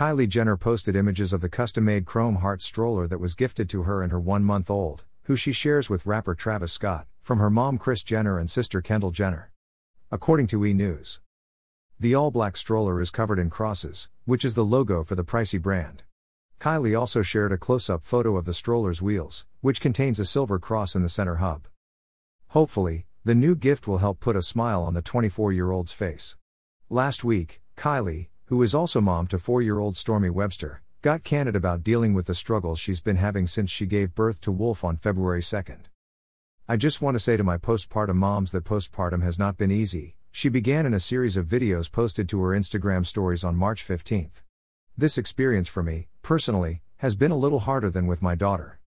Kylie Jenner posted images of the custom made Chrome Heart stroller that was gifted to her and her one month old, who she shares with rapper Travis Scott, from her mom Kris Jenner and sister Kendall Jenner. According to E! News, the all black stroller is covered in crosses, which is the logo for the pricey brand. Kylie also shared a close up photo of the stroller's wheels, which contains a silver cross in the center hub. Hopefully, the new gift will help put a smile on the 24 year old's face. Last week, Kylie, who is also mom to four year old Stormi Webster, got candid about dealing with the struggles she's been having since she gave birth to Wolf on February 2nd. I just want to say to my postpartum moms that postpartum has not been easy, she began in a series of videos posted to her Instagram stories on March 15th. This experience for me, personally, has been a little harder than with my daughter.